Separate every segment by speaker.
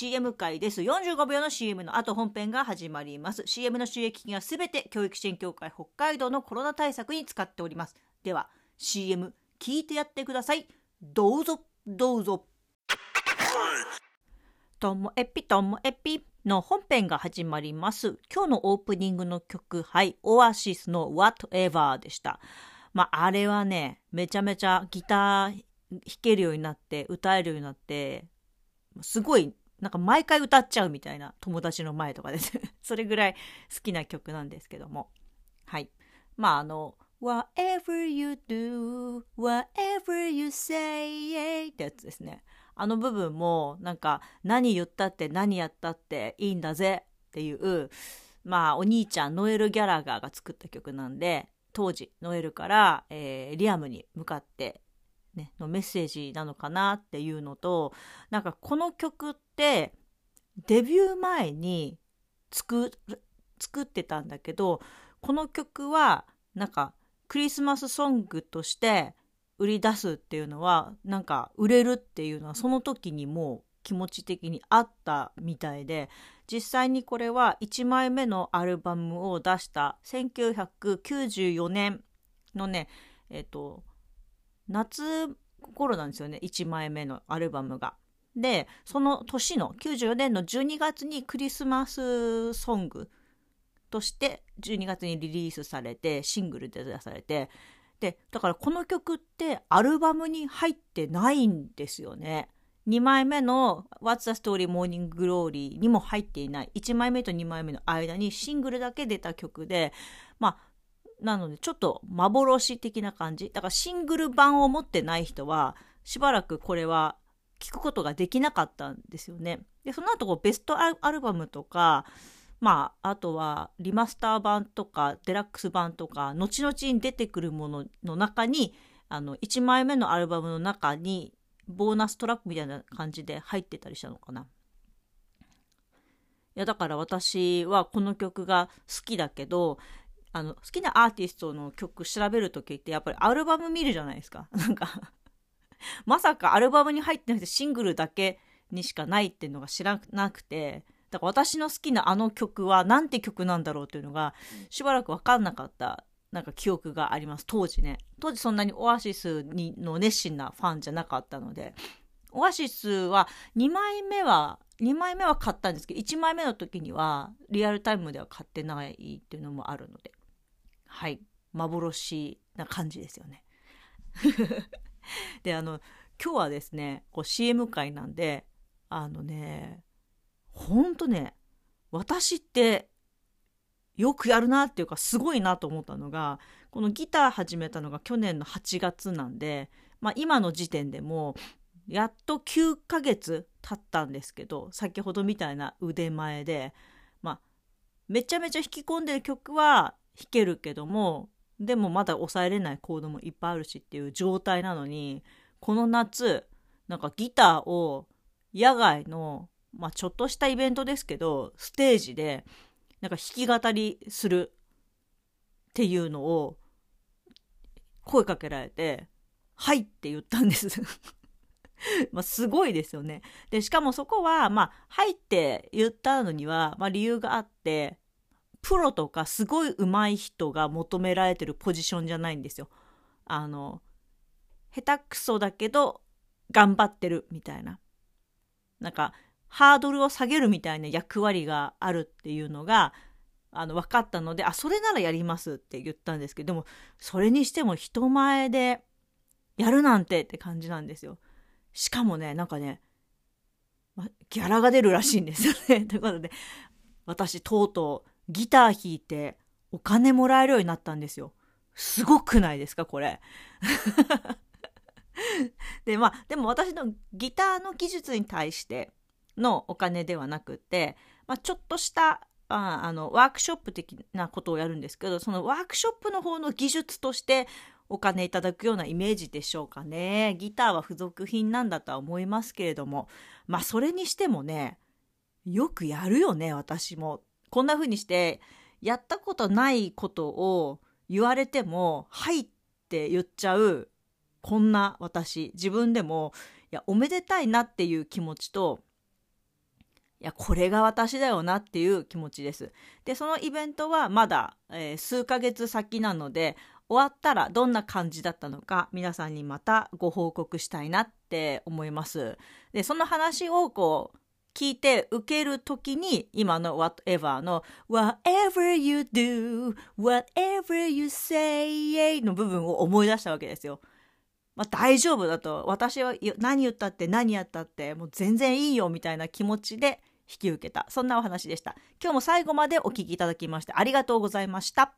Speaker 1: CM 回です。45秒の CM の後本編が始まります。CM の収益金はすべて教育支援協会北海道のコロナ対策に使っております。では、CM 聞いてやってください。どうぞ、どうぞ。ともエピともエピの本編が始まります。今日のオープニングの曲、はい、オアシスの Whatever でした。まあ、あれはね、めちゃめちゃギター弾けるようになって、歌えるようになって、すごい、なんか毎回歌っちゃうみたいな友達の前とかです。それぐらい好きな曲なんですけども。はい。まあ、あの、Whatever you do, whatever you say ってやつですね。あの部分も、なんか、何言ったって何やったっていいんだぜっていう、まあ、お兄ちゃん、ノエル・ギャラガーが作った曲なんで、当時、ノエルから、えーリアムに向かって、ね、のメッセージなのかなっていうのと、なんかこの曲って、デビュー前に作、作ってたんだけど、この曲は、なんか、クリスマスソングとして売り出すっていうのは、なんか、売れるっていうのは、その時にもう気持ち的にあったみたいで、実際にこれは1枚目のアルバムを出した1994年のね、えっ、と、夏頃なんですよね、1枚目のアルバムが。で、その年の94年の12月にクリスマスソングとして12月にリリースされて、シングルで出されて、で、だからこの曲ってアルバムに入ってないんですよね。2枚目の What's the Story Morning Glory にも入っていない。1枚目と2枚目の間にシングルだけ出た曲で、まあ、なのでちょっと幻的な感じ。だからシングル版を持ってない人は、しばらくこれは聞くことができなかったんですよね。で、その後こうベストアルバムとか、まあ、あとはリマスター版とかデラックス版とか、後々に出てくるものの中に、あの、1枚目のアルバムの中に、ボーナストラックみたいな感じで入ってたりしたのかな。いや、だから私はこの曲が好きだけど、あの、好きなアーティストの曲調べるときってやっぱりアルバム見るじゃないですか。なんかまさかアルバムに入ってなくてシングルだけにしかないっていうのが知らなくて、だから私の好きなあの曲はなんて曲なんだろうっていうのがしばらくわかんなかったなんか記憶があります。当時ね。当時そんなにオアシスにの熱心なファンじゃなかったので。オアシスは2枚目は、2枚目は買ったんですけど、1枚目の時にはリアルタイムでは買ってないっていうのもあるので。はい。幻な感じですよね。で、あの、今日はですね、こう CM 会なんで、あのね、ほんとね、私ってよくやるなっていうかすごいなと思ったのが、このギター始めたのが去年の8月なんで、まあ今の時点でもやっと9ヶ月経ったんですけど、先ほどみたいな腕前で、まあめちゃめちゃ弾き込んでる曲は弾けるけども、でもまだ抑えれないコードもいっぱいあるしっていう状態なのに、この夏、なんかギターを野外の、まあちょっとしたイベントですけど、ステージで、なんか弾き語りするっていうのを声かけられて、はいって言ったんです。まあすごいですよね。で、しかもそこは、まあ、はいって言ったのには、まあ理由があって、プロとかすごい上手い人が求められてるポジションじゃないんですよ。あの、下手くそだけど頑張ってるみたいな。なんか、ハードルを下げるみたいな役割があるっていうのが、あの、分かったので、あ、それならやりますって言ったんですけど、でも、それにしても人前でやるなんてって感じなんですよ。しかもね、なんかね、ギャラが出るらしいんですよね。ということで、私、とうとうギター弾いてお金もらえるようになったんですよ。すごくないですか、これ。で、まあ、でも私のギターの技術に対してのお金ではなくて、まあ、ちょっとしたああのワークショップ的なことをやるんですけどそのワークショップの方の技術としてお金いただくようなイメージでしょうかねギターは付属品なんだとは思いますけれどもまあそれにしてもねよくやるよね私もこんな風にしてやったことないことを言われても「はい」って言っちゃうこんな私自分でもいやおめでたいなっていう気持ちといや、これが私だよなっていう気持ちです。で、そのイベントはまだ、えー、数ヶ月先なので、終わったらどんな感じだったのか皆さんにまたご報告したいなって思います。で、その話をこう聞いて受けるときに今の whatever の whatever you do, whatever you say の部分を思い出したわけですよ。まあ、大丈夫だと。私は何言ったって何やったってもう全然いいよみたいな気持ちで引き受けた。そんなお話でした。今日も最後までお聞きいただきましてありがとうございました。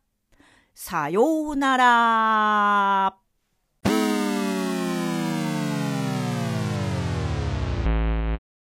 Speaker 1: さようなら。